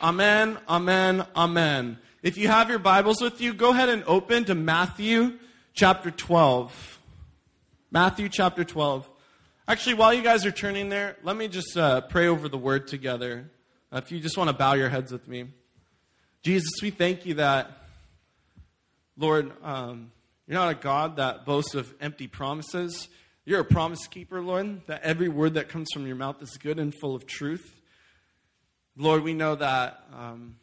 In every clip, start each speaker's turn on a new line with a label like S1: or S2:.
S1: Amen, amen, amen. If you have your Bibles with you, go ahead and open to Matthew chapter 12. Matthew chapter 12. Actually, while you guys are turning there, let me just uh, pray over the word together. Uh, if you just want to bow your heads with me. Jesus, we thank you that, Lord, um, you're not a God that boasts of empty promises. You're a promise keeper, Lord, that every word that comes from your mouth is good and full of truth. Lord, we know that, um,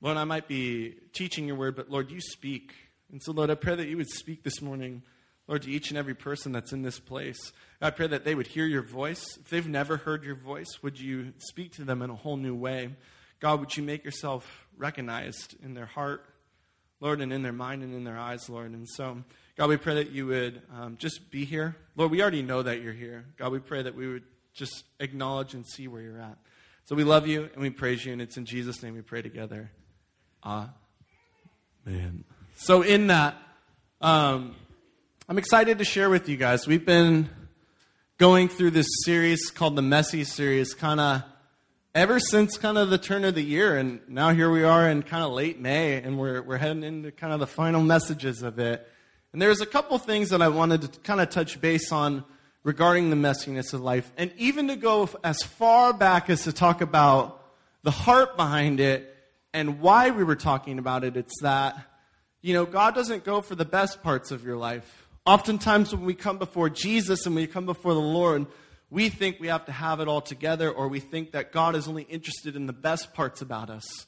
S1: Lord, I might be teaching your word, but Lord, you speak. And so, Lord, I pray that you would speak this morning, Lord, to each and every person that's in this place. I pray that they would hear your voice. If they've never heard your voice, would you speak to them in a whole new way? God, would you make yourself recognized in their heart, Lord, and in their mind and in their eyes, Lord? And so, God, we pray that you would um, just be here. Lord, we already know that you're here. God, we pray that we would just acknowledge and see where you're at. So we love you and we praise you, and it's in Jesus' name we pray together. Ah, man. So in that, um, I'm excited to share with you guys. We've been going through this series called the Messy series, kind of ever since kind of the turn of the year, and now here we are in kind of late May, and we're we're heading into kind of the final messages of it. And there's a couple things that I wanted to kind of touch base on regarding the messiness of life, and even to go as far back as to talk about the heart behind it and why we were talking about it. It's that, you know, God doesn't go for the best parts of your life. Oftentimes, when we come before Jesus and we come before the Lord, we think we have to have it all together, or we think that God is only interested in the best parts about us.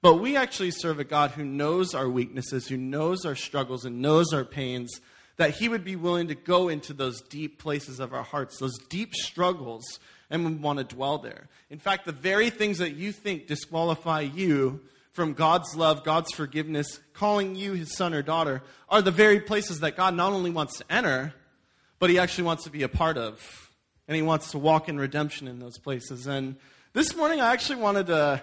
S1: But we actually serve a God who knows our weaknesses, who knows our struggles, and knows our pains, that He would be willing to go into those deep places of our hearts, those deep struggles, and would want to dwell there. In fact, the very things that you think disqualify you from God's love, God's forgiveness, calling you His son or daughter, are the very places that God not only wants to enter, but He actually wants to be a part of. And He wants to walk in redemption in those places. And this morning, I actually wanted to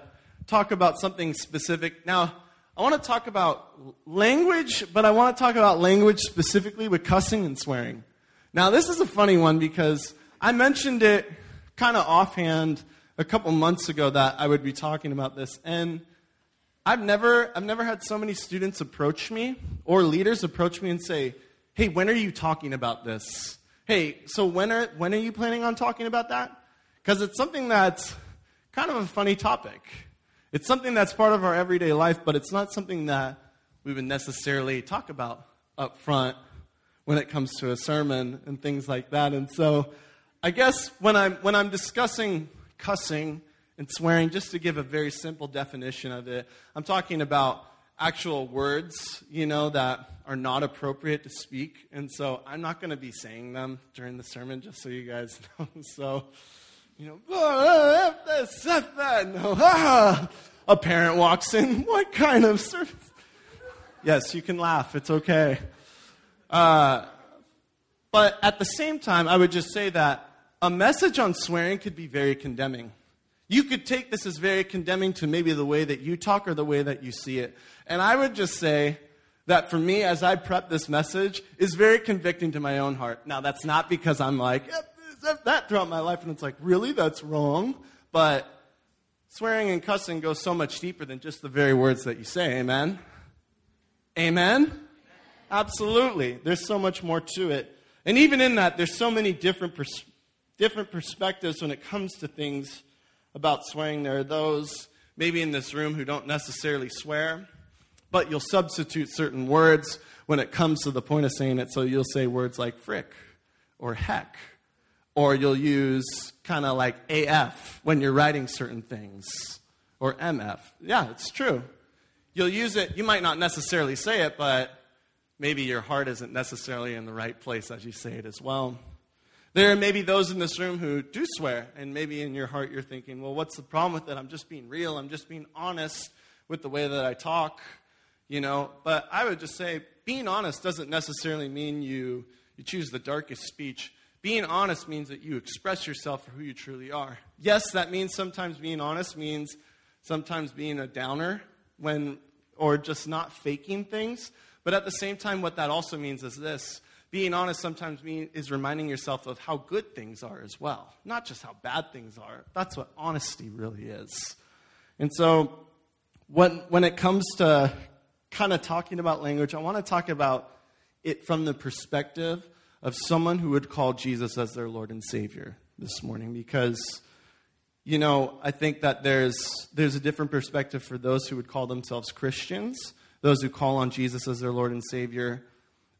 S1: talk about something specific. Now, I want to talk about language, but I want to talk about language specifically with cussing and swearing. Now, this is a funny one because I mentioned it kind of offhand a couple months ago that I would be talking about this, and I've never, I've never had so many students approach me or leaders approach me and say, "Hey, when are you talking about this? Hey, so when are when are you planning on talking about that?" Because it's something that's kind of a funny topic. It's something that's part of our everyday life, but it's not something that we would necessarily talk about up front when it comes to a sermon and things like that. And so I guess when I'm, when I'm discussing cussing and swearing, just to give a very simple definition of it, I'm talking about actual words, you know, that are not appropriate to speak. And so I'm not going to be saying them during the sermon, just so you guys know. So you know, oh, this, F that. No, ah. A parent walks in. What kind of service? Yes, you can laugh. It's okay. Uh, but at the same time, I would just say that a message on swearing could be very condemning. You could take this as very condemning to maybe the way that you talk or the way that you see it. And I would just say that for me, as I prep this message, is very convicting to my own heart. Now, that's not because I'm like, yep, that throughout my life, and it's like, really? That's wrong? But swearing and cussing goes so much deeper than just the very words that you say. Amen? Amen? Absolutely. There's so much more to it. And even in that, there's so many different, pers- different perspectives when it comes to things about swearing. There are those maybe in this room who don't necessarily swear, but you'll substitute certain words when it comes to the point of saying it. So you'll say words like frick or heck or you'll use kind of like AF when you're writing certain things, or MF. Yeah, it's true. You'll use it, you might not necessarily say it, but maybe your heart isn't necessarily in the right place as you say it as well. There may be those in this room who do swear, and maybe in your heart you're thinking, well, what's the problem with it? I'm just being real, I'm just being honest with the way that I talk, you know. But I would just say, being honest doesn't necessarily mean you, you choose the darkest speech. Being honest means that you express yourself for who you truly are. Yes, that means sometimes being honest means sometimes being a downer when or just not faking things. But at the same time, what that also means is this being honest sometimes mean, is reminding yourself of how good things are as well, not just how bad things are. That's what honesty really is. And so, when, when it comes to kind of talking about language, I want to talk about it from the perspective of someone who would call Jesus as their Lord and Savior this morning because you know, I think that there's, there's a different perspective for those who would call themselves Christians, those who call on Jesus as their Lord and Savior,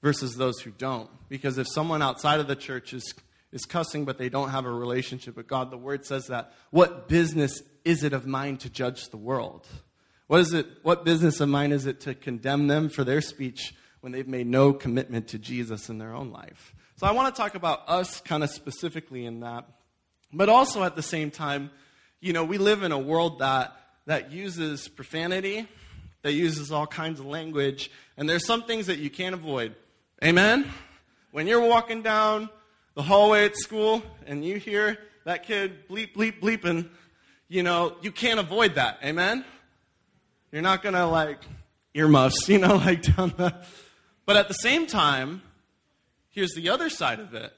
S1: versus those who don't. Because if someone outside of the church is, is cussing but they don't have a relationship with God, the word says that. What business is it of mine to judge the world? What, is it, what business of mine is it to condemn them for their speech when they've made no commitment to Jesus in their own life? So I want to talk about us kind of specifically in that. But also at the same time, you know, we live in a world that, that uses profanity, that uses all kinds of language, and there's some things that you can't avoid. Amen? When you're walking down the hallway at school and you hear that kid bleep, bleep, bleeping, you know, you can't avoid that. Amen? You're not going to like earmuffs, you know, like down the. But at the same time, here's the other side of it.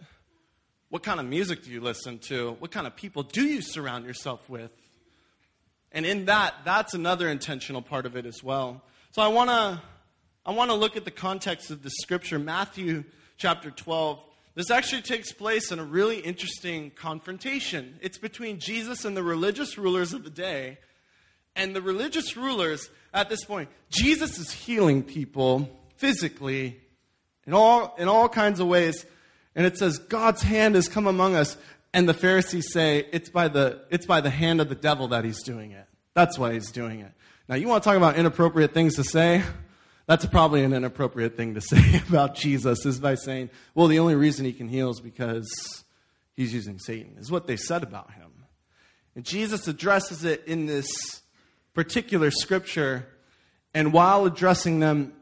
S1: What kind of music do you listen to? What kind of people do you surround yourself with? And in that, that's another intentional part of it as well. So I want to I want to look at the context of the scripture, Matthew chapter 12. This actually takes place in a really interesting confrontation. It's between Jesus and the religious rulers of the day. And the religious rulers at this point, Jesus is healing people physically in all, in all kinds of ways. And it says, God's hand has come among us. And the Pharisees say, it's by the, it's by the hand of the devil that he's doing it. That's why he's doing it. Now, you want to talk about inappropriate things to say? That's probably an inappropriate thing to say about Jesus, is by saying, well, the only reason he can heal is because he's using Satan, is what they said about him. And Jesus addresses it in this particular scripture. And while addressing them,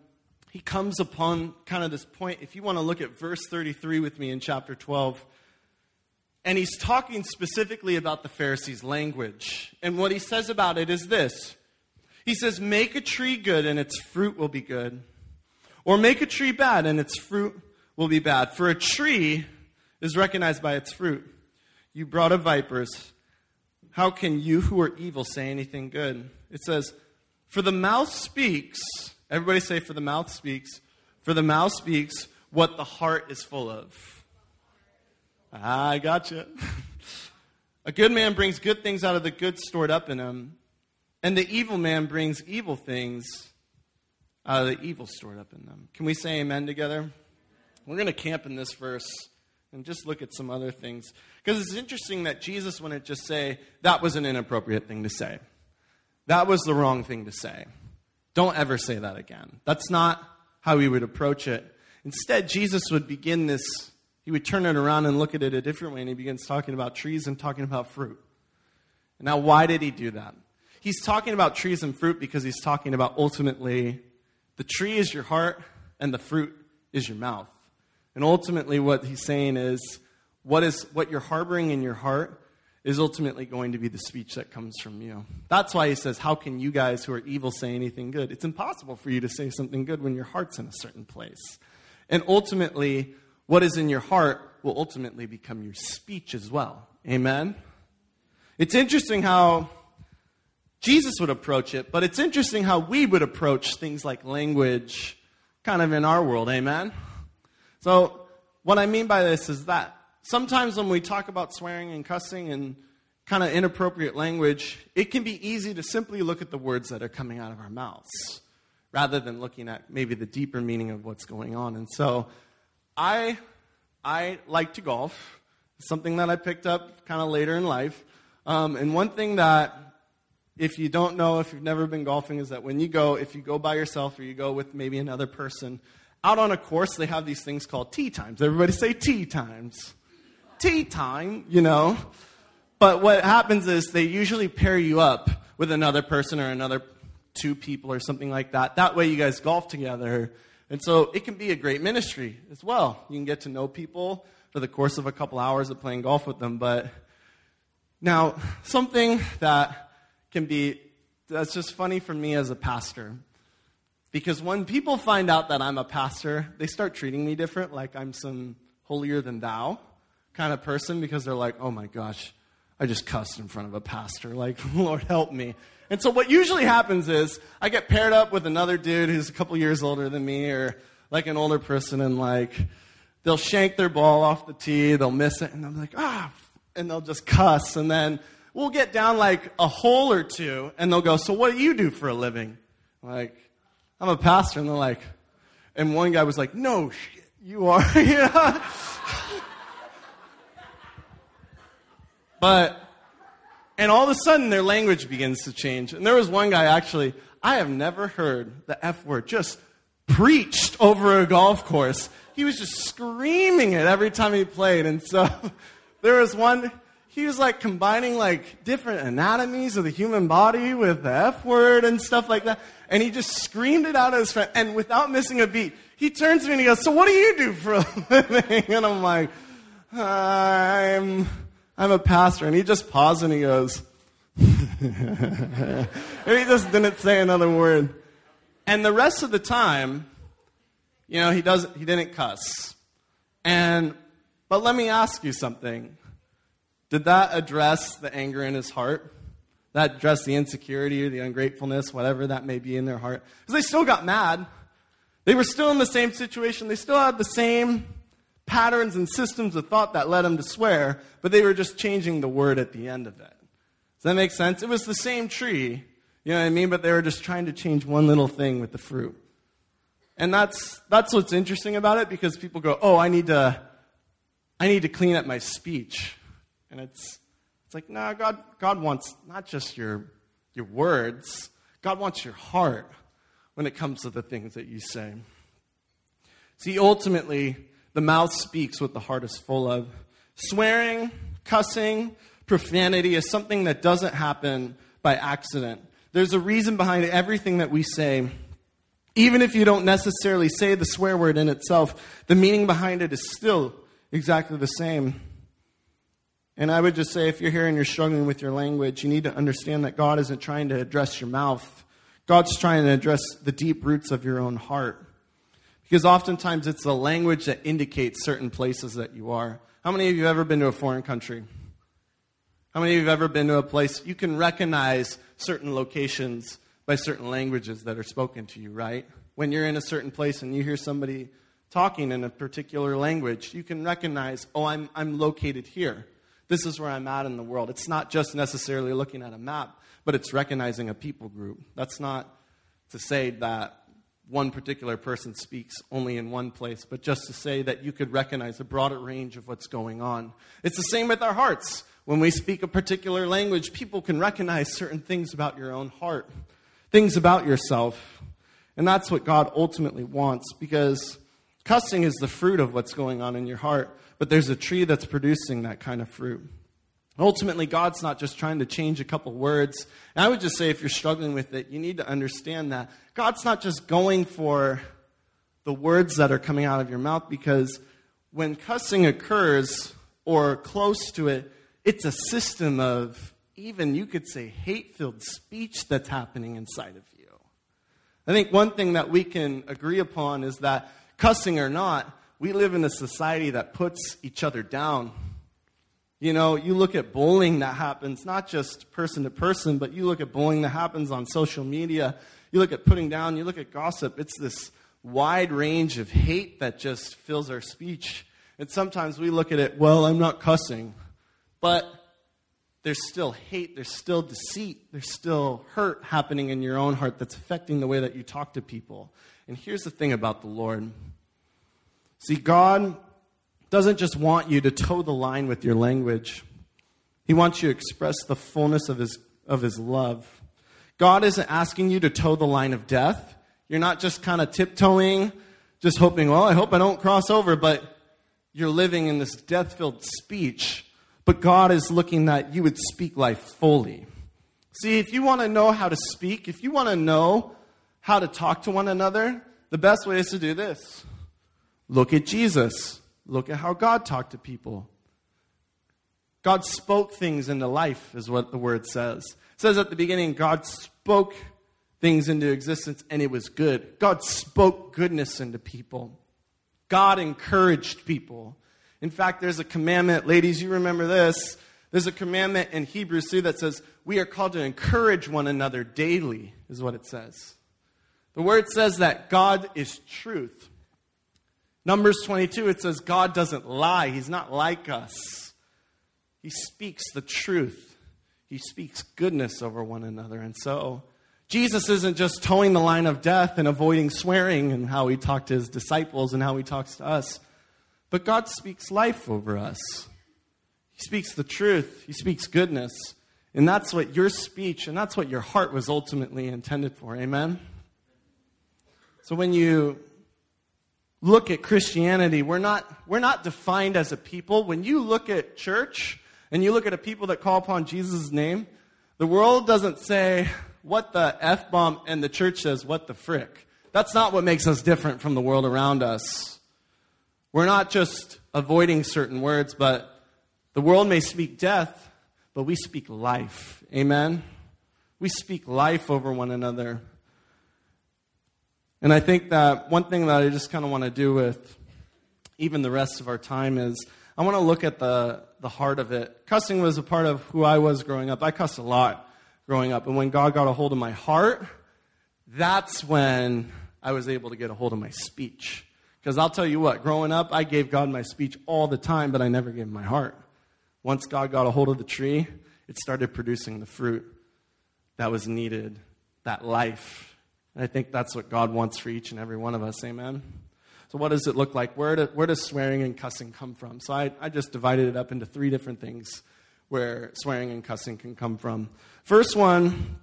S1: he comes upon kind of this point. If you want to look at verse 33 with me in chapter 12, and he's talking specifically about the Pharisees' language. And what he says about it is this He says, Make a tree good, and its fruit will be good. Or make a tree bad, and its fruit will be bad. For a tree is recognized by its fruit. You brought of vipers. How can you who are evil say anything good? It says, For the mouth speaks Everybody say, For the mouth speaks. For the mouth speaks what the heart is full of. I got you. A good man brings good things out of the good stored up in him, and the evil man brings evil things out of the evil stored up in them. Can we say amen together? We're going to camp in this verse and just look at some other things. Because it's interesting that Jesus wouldn't just say, that was an inappropriate thing to say. That was the wrong thing to say. Don't ever say that again. That's not how we would approach it. Instead, Jesus would begin this, he would turn it around and look at it a different way, and he begins talking about trees and talking about fruit. Now, why did he do that? He's talking about trees and fruit because he's talking about ultimately the tree is your heart and the fruit is your mouth. And ultimately, what he's saying is what, is, what you're harboring in your heart is ultimately going to be the speech that comes from you. That's why he says, How can you guys who are evil say anything good? It's impossible for you to say something good when your heart's in a certain place. And ultimately, what is in your heart will ultimately become your speech as well. Amen? It's interesting how Jesus would approach it, but it's interesting how we would approach things like language kind of in our world. Amen? So, what I mean by this is that sometimes when we talk about swearing and cussing and kind of inappropriate language, it can be easy to simply look at the words that are coming out of our mouths rather than looking at maybe the deeper meaning of what's going on. And so I, I like to golf. Something that I picked up kind of later in life. Um, and one thing that, if you don't know, if you've never been golfing, is that when you go, if you go by yourself or you go with maybe another person, out on a course, they have these things called tee times. Everybody say tee times tea time, you know. But what happens is they usually pair you up with another person or another two people or something like that. That way you guys golf together. And so it can be a great ministry as well. You can get to know people for the course of a couple hours of playing golf with them. But now, something that can be, that's just funny for me as a pastor. Because when people find out that I'm a pastor, they start treating me different, like I'm some holier than thou kind of person because they're like, oh my gosh, I just cussed in front of a pastor. Like, Lord help me. And so what usually happens is I get paired up with another dude who's a couple years older than me or like an older person and like they'll shank their ball off the tee, they'll miss it, and I'm like, ah, and they'll just cuss. And then we'll get down like a hole or two and they'll go, so what do you do for a living? Like, I'm a pastor. And they're like, and one guy was like, no shit, you are. yeah. But and all of a sudden, their language begins to change. And there was one guy, actually, I have never heard the F word just preached over a golf course. He was just screaming it every time he played. And so there was one, he was like combining like different anatomies of the human body with the F word and stuff like that. And he just screamed it out at his friend. And without missing a beat, he turns to me and he goes, So what do you do for a living? And I'm like, I'm I'm a pastor. And he just paused and he goes, and he just didn't say another word. And the rest of the time, you know, he doesn't he didn't cuss. And but let me ask you something. Did that address the anger in his heart? That address the insecurity or the ungratefulness, whatever that may be in their heart? Because they still got mad. They were still in the same situation. They still had the same patterns and systems of thought that led them to swear, but they were just changing the word at the end of it. Does that make sense? It was the same tree, you know what I mean? But they were just trying to change one little thing with the fruit. And that's, that's what's interesting about it because people go, oh, I need to, I need to clean up my speech. And it's, it's like, no, nah, God, God wants not just your, your words, God wants your heart when it comes to the things that you say. See, ultimately, the mouth speaks what the heart is full of. Swearing, cussing, profanity is something that doesn't happen by accident. There's a reason behind everything that we say. Even if you don't necessarily say the swear word in itself, the meaning behind it is still exactly the same. And I would just say if you're here and you're struggling with your language, you need to understand that God isn't trying to address your mouth. God's trying to address the deep roots of your own heart. Because oftentimes it's the language that indicates certain places that you are. How many of you have ever been to a foreign country? How many of you have ever been to a place you can recognize certain locations by certain languages that are spoken to you, right? When you're in a certain place and you hear somebody talking in a particular language, you can recognize, oh, I'm, I'm located here. This is where I'm at in the world. It's not just necessarily looking at a map, but it's recognizing a people group. That's not to say that one particular person speaks only in one place, but just to say that you could recognize a broader range of what's going on. It's the same with our hearts. When we speak a particular language, people can recognize certain things about your own heart, things about yourself. And that's what God ultimately wants because cussing is the fruit of what's going on in your heart, but there's a tree that's producing that kind of fruit. Ultimately, God's not just trying to change a couple words. And I would just say, if you're struggling with it, you need to understand that God's not just going for the words that are coming out of your mouth, because when cussing occurs or close to it, it's a system of even, you could say, hate filled speech that's happening inside of you. I think one thing that we can agree upon is that, cussing or not, we live in a society that puts each other down you know, you look at bullying that happens, not just person to person, but you look at bullying that happens on social media. You look at putting down, you look at gossip. It's this wide range of hate that just fills our speech. And sometimes we look at it, well, I'm not cussing. But there's still hate, there's still deceit, there's still hurt happening in your own heart that's affecting the way that you talk to people. And here's the thing about the Lord. See, God doesn't just want you to toe the line with your language, He wants you to express the fullness of His, of his love. God isn't asking you to toe the line of death. You're not just kind of tiptoeing, just hoping, well, I hope I don't cross over, but you're living in this death filled speech. But God is looking that you would speak life fully. See, if you want to know how to speak, if you want to know how to talk to one another, the best way is to do this look at Jesus. Look at how God talked to people. God spoke things into life, is what the word says. It says at the beginning, God spoke things into existence and it was good. God spoke goodness into people. God encouraged people. In fact, there's a commandment, ladies, you remember this, There's a commandment in Hebrews 2 that says we are called to encourage one another daily, is what it says. The word says that God is truth. Numbers 22, it says God doesn't lie. He's not like us. He speaks the truth, He speaks goodness over one another. And so, Jesus isn't just toeing the line of death and avoiding swearing and how he talked to his disciples and how he talks to us, but God speaks life over us. He speaks the truth, He speaks goodness. And that's what your speech and that's what your heart was ultimately intended for. Amen? So when you look at Christianity, we're not, we're not defined as a people. When you look at church and you look at a people that call upon Jesus' name, the world doesn't say, what the F bomb, and the church says, what the frick. That's not what makes us different from the world around us. We're not just avoiding certain words, but the world may speak death, but we speak life. Amen? We speak life over one another. And I think that one thing that I just kind of want to do with even the rest of our time is I want to look at the, the heart of it. Cussing was a part of who I was growing up. I cussed a lot growing up. And when God got a hold of my heart, that's when I was able to get a hold of my speech. Because I'll tell you what, growing up, I gave God my speech all the time, but I never gave my heart. Once God got a hold of the tree, it started producing the fruit that was needed, that life. And I think that's what God wants for each and every one of us. Amen. So, what does it look like? Where, do, where does swearing and cussing come from? So, I, I just divided it up into three different things where swearing and cussing can come from. First one,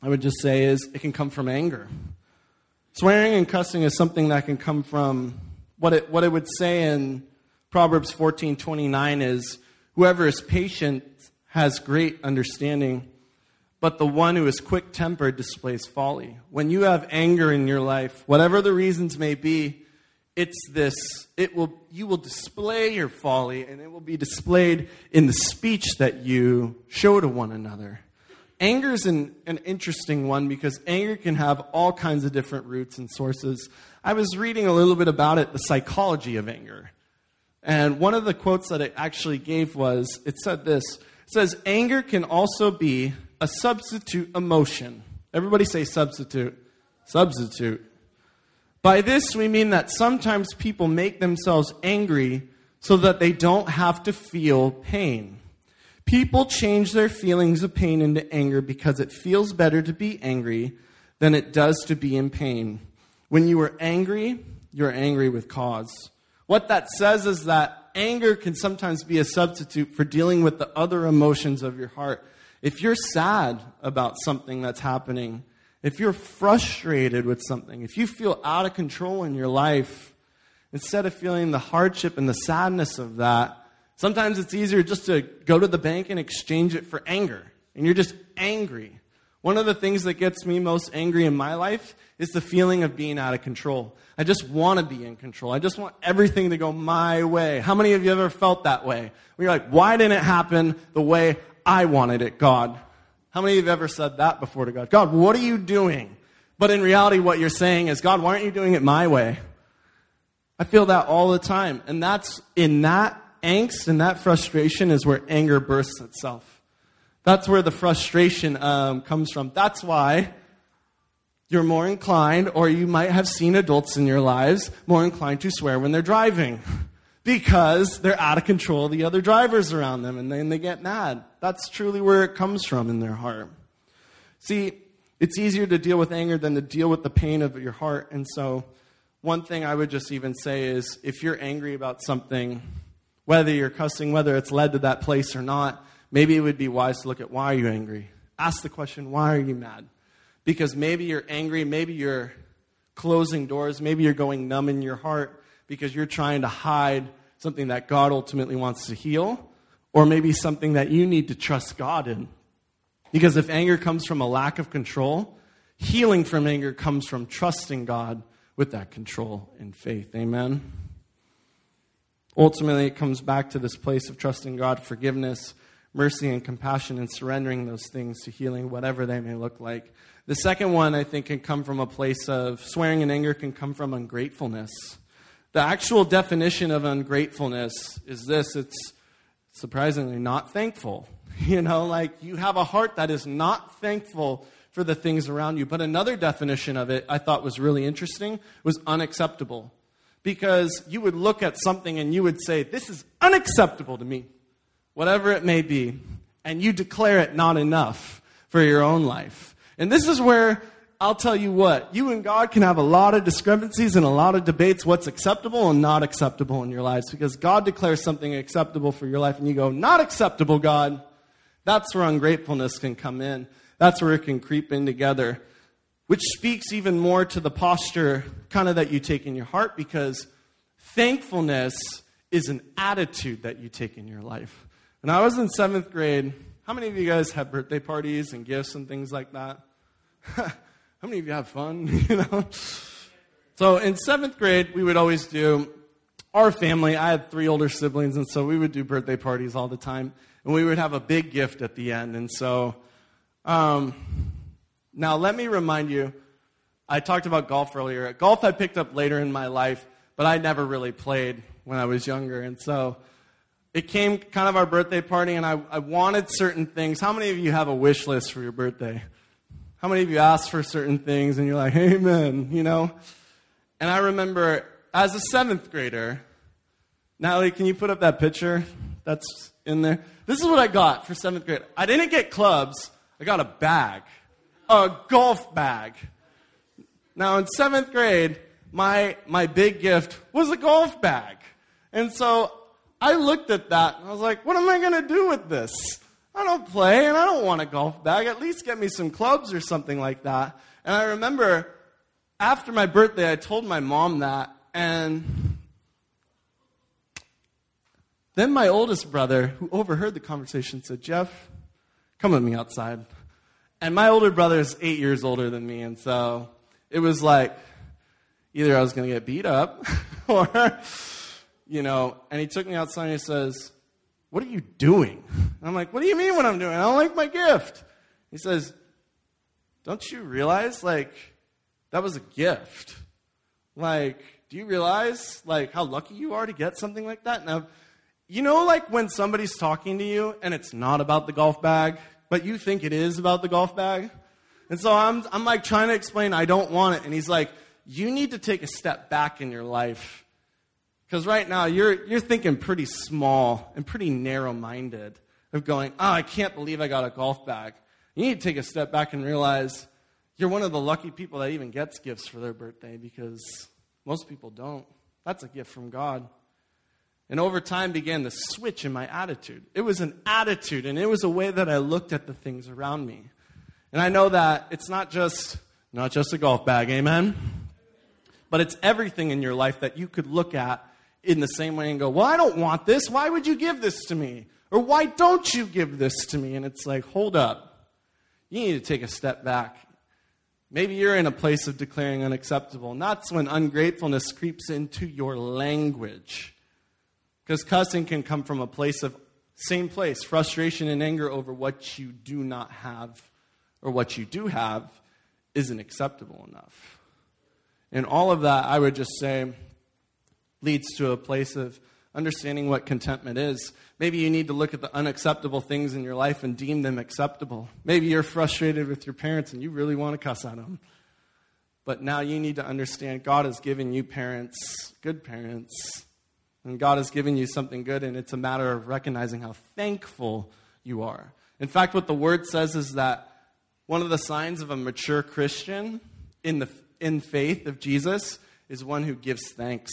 S1: I would just say, is it can come from anger. Swearing and cussing is something that can come from what it, what it would say in Proverbs 14:29 is whoever is patient has great understanding, but the one who is quick-tempered displays folly. When you have anger in your life, whatever the reasons may be, it's this it will you will display your folly and it will be displayed in the speech that you show to one another. Anger is an, an interesting one because anger can have all kinds of different roots and sources. I was reading a little bit about it the psychology of anger. And one of the quotes that it actually gave was it said this it says anger can also be a substitute emotion everybody say substitute substitute by this, we mean that sometimes people make themselves angry so that they don't have to feel pain. People change their feelings of pain into anger because it feels better to be angry than it does to be in pain. When you are angry, you're angry with cause. What that says is that anger can sometimes be a substitute for dealing with the other emotions of your heart. If you're sad about something that's happening, if you're frustrated with something, if you feel out of control in your life, instead of feeling the hardship and the sadness of that, sometimes it's easier just to go to the bank and exchange it for anger. And you're just angry. One of the things that gets me most angry in my life is the feeling of being out of control. I just want to be in control. I just want everything to go my way. How many of you ever felt that way? You're like, why didn't it happen the way I wanted it, God? How many of you have ever said that before to God? God, what are you doing? But in reality, what you're saying is, God, why aren't you doing it my way? I feel that all the time. And that's in that angst and that frustration is where anger bursts itself. That's where the frustration um, comes from. That's why you're more inclined, or you might have seen adults in your lives more inclined to swear when they're driving because they're out of control of the other drivers around them and then they get mad. That's truly where it comes from in their heart. See, it's easier to deal with anger than to deal with the pain of your heart. And so, one thing I would just even say is if you're angry about something, whether you're cussing, whether it's led to that place or not, maybe it would be wise to look at why are you angry? Ask the question, why are you mad? Because maybe you're angry, maybe you're closing doors, maybe you're going numb in your heart because you're trying to hide something that God ultimately wants to heal, or maybe something that you need to trust God in. Because if anger comes from a lack of control, healing from anger comes from trusting God with that control and faith. Amen. Ultimately, it comes back to this place of trusting God, forgiveness, mercy, and compassion, and surrendering those things to healing, whatever they may look like. The second one, I think, can come from a place of swearing and anger, can come from ungratefulness. The actual definition of ungratefulness is this it's surprisingly not thankful. You know, like you have a heart that is not thankful for the things around you. But another definition of it I thought was really interesting was unacceptable. Because you would look at something and you would say, This is unacceptable to me, whatever it may be. And you declare it not enough for your own life. And this is where I'll tell you what, you and God can have a lot of discrepancies and a lot of debates what's acceptable and not acceptable in your lives because God declares something acceptable for your life and you go, not acceptable, God. That's where ungratefulness can come in. That's where it can creep in together, which speaks even more to the posture kind of that you take in your heart because thankfulness is an attitude that you take in your life. When I was in seventh grade, how many of you guys have birthday parties and gifts and things like that? How many of you have fun? you know? So in seventh grade, we would always do our family. I had three older siblings, and so we would do birthday parties all the time. And we would have a big gift at the end. And so, um, now let me remind you I talked about golf earlier. Golf I picked up later in my life, but I never really played when I was younger. And so it came kind of our birthday party, and I, I wanted certain things. How many of you have a wish list for your birthday? How many of you ask for certain things and you're like, amen, you know? And I remember as a seventh grader, Natalie, can you put up that picture that's in there? This is what I got for seventh grade. I didn't get clubs, I got a bag, a golf bag. Now, in seventh grade, my, my big gift was a golf bag. And so I looked at that and I was like, what am I going to do with this? I don't play and I don't want a golf bag. At least get me some clubs or something like that. And I remember after my birthday, I told my mom that. And then my oldest brother, who overheard the conversation, said, Jeff, come with me outside. And my older brother is eight years older than me. And so it was like either I was going to get beat up or, you know, and he took me outside and he says, what are you doing? And I'm like, What do you mean what I'm doing? I don't like my gift. He says, Don't you realize, like, that was a gift? Like, do you realize, like, how lucky you are to get something like that? Now, you know, like when somebody's talking to you and it's not about the golf bag, but you think it is about the golf bag? And so I'm, I'm like trying to explain, I don't want it. And he's like, You need to take a step back in your life because right now you're, you're thinking pretty small and pretty narrow minded of going, oh, I can't believe I got a golf bag. You need to take a step back and realize you're one of the lucky people that even gets gifts for their birthday because most people don't. That's a gift from God. And over time began the switch in my attitude. It was an attitude, and it was a way that I looked at the things around me. And I know that it's not just not just a golf bag, amen? But it's everything in your life that you could look at in the same way and go, Well, I don't want this. Why would you give this to me? Or why don't you give this to me? And it's like, Hold up. You need to take a step back. Maybe you're in a place of declaring unacceptable. And that's when ungratefulness creeps into your language. Because cussing can come from a place of, same place, frustration and anger over what you do not have or what you do have isn't acceptable enough. And all of that, I would just say, leads to a place of understanding what contentment is. Maybe you need to look at the unacceptable things in your life and deem them acceptable. Maybe you're frustrated with your parents and you really want to cuss at them. But now you need to understand God has given you parents, good parents, and God has given you something good, and it's a matter of recognizing how thankful you are. In fact, what the word says is that one of the signs of a mature Christian in, the, in faith of Jesus is one who gives thanks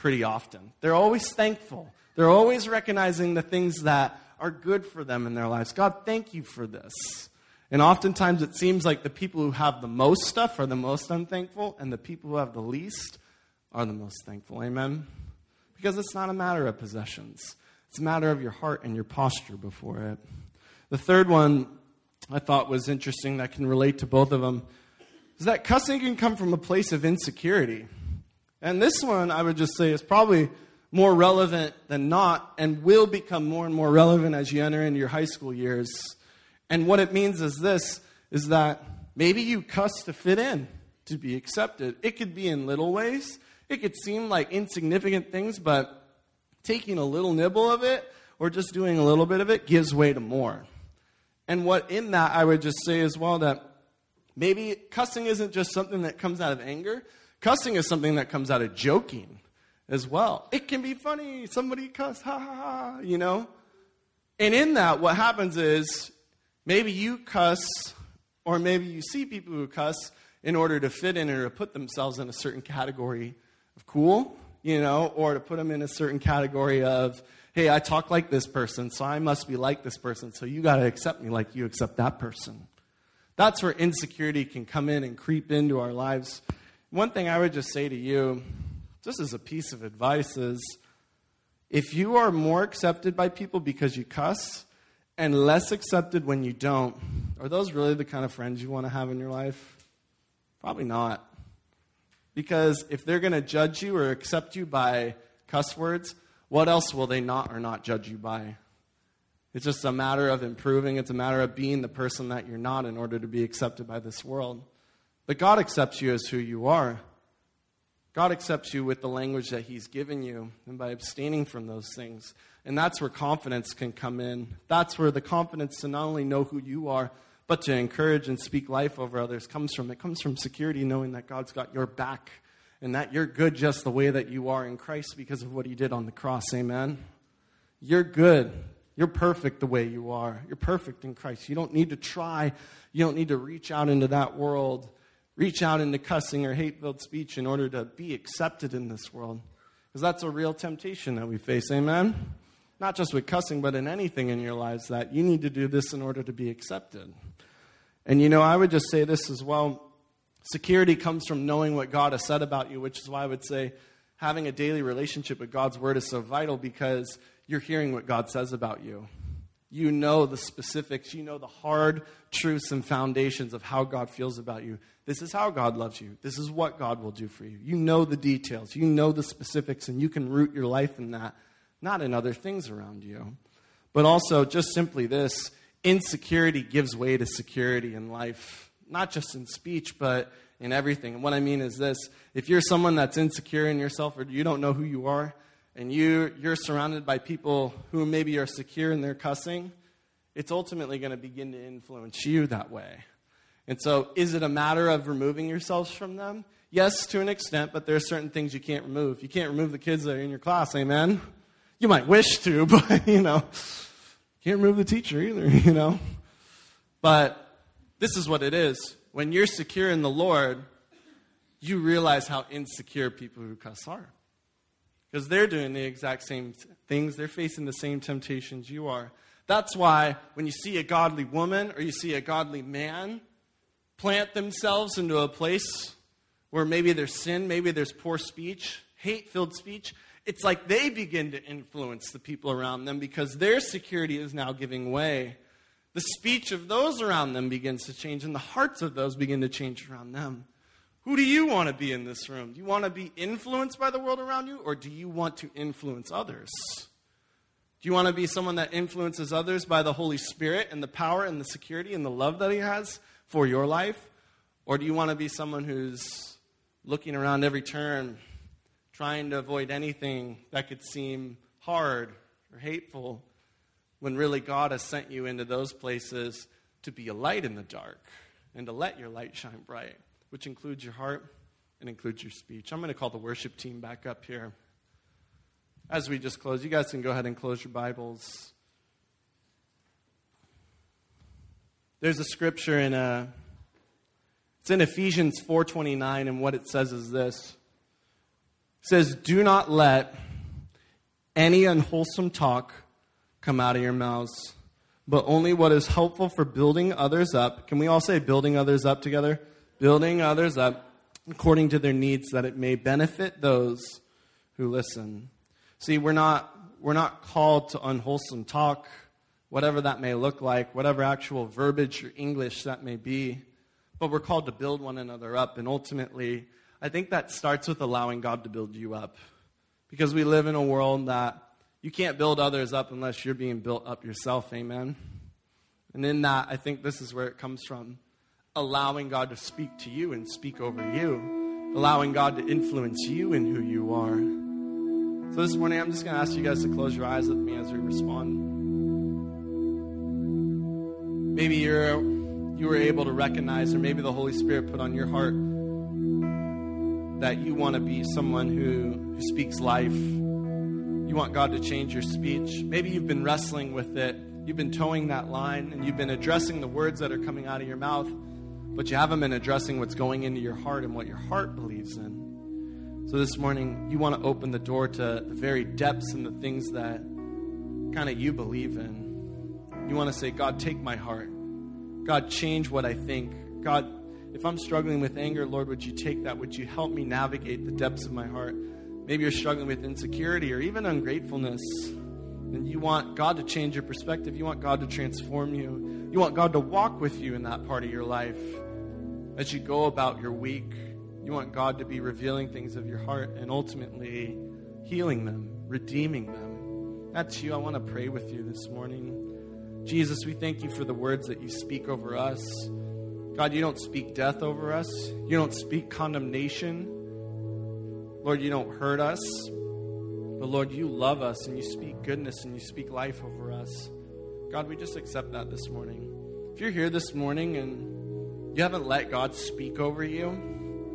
S1: pretty often. They're always thankful. They're always recognizing the things that are good for them in their lives. God, thank you for this. And oftentimes it seems like the people who have the most stuff are the most unthankful, and the people who have the least are the most thankful. Amen? Because it's not a matter of possessions, it's a matter of your heart and your posture before it. The third one I thought was interesting that can relate to both of them is that cussing can come from a place of insecurity. And this one, I would just say, is probably more relevant than not and will become more and more relevant as you enter into your high school years. And what it means is this is that maybe you cuss to fit in, to be accepted. It could be in little ways. It could seem like insignificant things, but taking a little nibble of it or just doing a little bit of it gives way to more. And what in that I would just say as well that maybe cussing isn't just something that comes out of anger, cussing is something that comes out of joking as well. It can be funny. Somebody cuss, ha ha ha, you know? And in that, what happens is maybe you cuss, or maybe you see people who cuss in order to fit in or to put themselves in a certain category of cool, you know, or to put them in a certain category of, hey, I talk like this person, so I must be like this person, so you got to accept me like you accept that person. That's where insecurity can come in and creep into our lives. One thing I would just say to you, just as a piece of advice, is if you are more accepted by people because you cuss and less accepted when you don't, are those really the kind of friends you want to have in your life? Probably not. Because if they're going to judge you or accept you by cuss words, what else will they not or not judge you by? It's just a matter of improving. It's a matter of being the person that you're not in order to be accepted by this world. But God accepts you as who you are. God accepts you with the language that He's given you and by abstaining from those things. And that's where confidence can come in. That's where the confidence to not only know who you are, but to encourage and speak life over others comes from. It comes from security, knowing that God's got your back and that you're good just the way that you are in Christ because of what He did on the cross. Amen. You're good. You're perfect the way you are. You're perfect in Christ. You don't need to try. You don't need to reach out into that world, reach out into cussing or hate filled speech in order to be accepted in this world. Because that's a real temptation that we face. Amen? Not just with cussing, but in anything in your lives that you need to do this in order to be accepted. And you know, I would just say this as well. Security comes from knowing what God has said about you, which is why I would say having a daily relationship with God's word is so vital because you're hearing what God says about you. You know the specifics, you know the hard truths and foundations of how God feels about you. This is how God loves you. This is what God will do for you. You know the details, you know the specifics, and you can root your life in that, not in other things around you. But also, just simply this insecurity gives way to security in life, not just in speech, but in everything. And what I mean is this if you're someone that's insecure in yourself or you don't know who you are, and you, you're surrounded by people who maybe are secure in their cussing, it's ultimately going to begin to influence you that way. And so, is it a matter of removing yourselves from them? Yes, to an extent, but there are certain things you can't remove. You can't remove the kids that are in your class, amen? You might wish to, but, you know, can't remove the teacher either, you know? But this is what it is. When you're secure in the Lord, you realize how insecure people who cuss are. Because they're doing the exact same things, they're facing the same temptations you are. That's why when you see a godly woman or you see a godly man plant themselves into a place where maybe there's sin, maybe there's poor speech, hate filled speech, it's like they begin to influence the people around them because their security is now giving way. The speech of those around them begins to change, and the hearts of those begin to change around them. Who do you want to be in this room? Do you want to be influenced by the world around you, or do you want to influence others? Do you want to be someone that influences others by the Holy Spirit and the power and the security and the love that He has for your life? Or do you want to be someone who's looking around every turn, trying to avoid anything that could seem hard or hateful, when really God has sent you into those places to be a light in the dark and to let your light shine bright, which includes your heart and includes your speech. I'm going to call the worship team back up here. As we just close, you guys can go ahead and close your Bibles. There's a scripture in a uh, it's in Ephesians 4:29 and what it says is this says, Do not let any unwholesome talk come out of your mouths, but only what is helpful for building others up. Can we all say building others up together? Building others up according to their needs, that it may benefit those who listen. See, we're not, we're not called to unwholesome talk, whatever that may look like, whatever actual verbiage or English that may be, but we're called to build one another up and ultimately I think that starts with allowing God to build you up. Because we live in a world that you can't build others up unless you're being built up yourself. Amen. And in that, I think this is where it comes from. Allowing God to speak to you and speak over you. Allowing God to influence you in who you are. So this morning, I'm just going to ask you guys to close your eyes with me as we respond. Maybe you're you were able to recognize, or maybe the Holy Spirit put on your heart that you want to be someone who, who speaks life. You want God to change your speech. Maybe you've been wrestling with it. You've been toeing that line and you've been addressing the words that are coming out of your mouth, but you haven't been addressing what's going into your heart and what your heart believes in. So this morning, you want to open the door to the very depths and the things that kind of you believe in. You want to say, God, take my heart. God, change what I think. God, if I'm struggling with anger, Lord, would you take that? Would you help me navigate the depths of my heart? Maybe you're struggling with insecurity or even ungratefulness. And you want God to change your perspective. You want God to transform you. You want God to walk with you in that part of your life as you go about your week. You want God to be revealing things of your heart and ultimately healing them, redeeming them. That's you. I want to pray with you this morning. Jesus, we thank you for the words that you speak over us. God, you don't speak death over us, you don't speak condemnation. Lord, you don't hurt us. But Lord, you love us and you speak goodness and you speak life over us. God, we just accept that this morning. If you're here this morning and you haven't let God speak over you,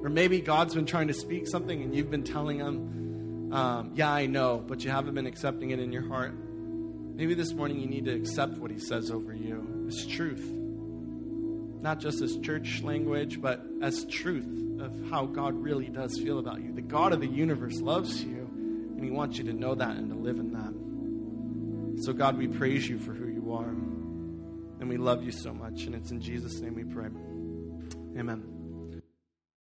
S1: or maybe God's been trying to speak something and you've been telling him, um, yeah, I know, but you haven't been accepting it in your heart. Maybe this morning you need to accept what he says over you. It's truth not just as church language, but as truth of how God really does feel about you. The God of the universe loves you, and He wants you to know that and to live in that. So, God, we praise you for who you are, and we love you so much. And it's in Jesus' name we pray. Amen.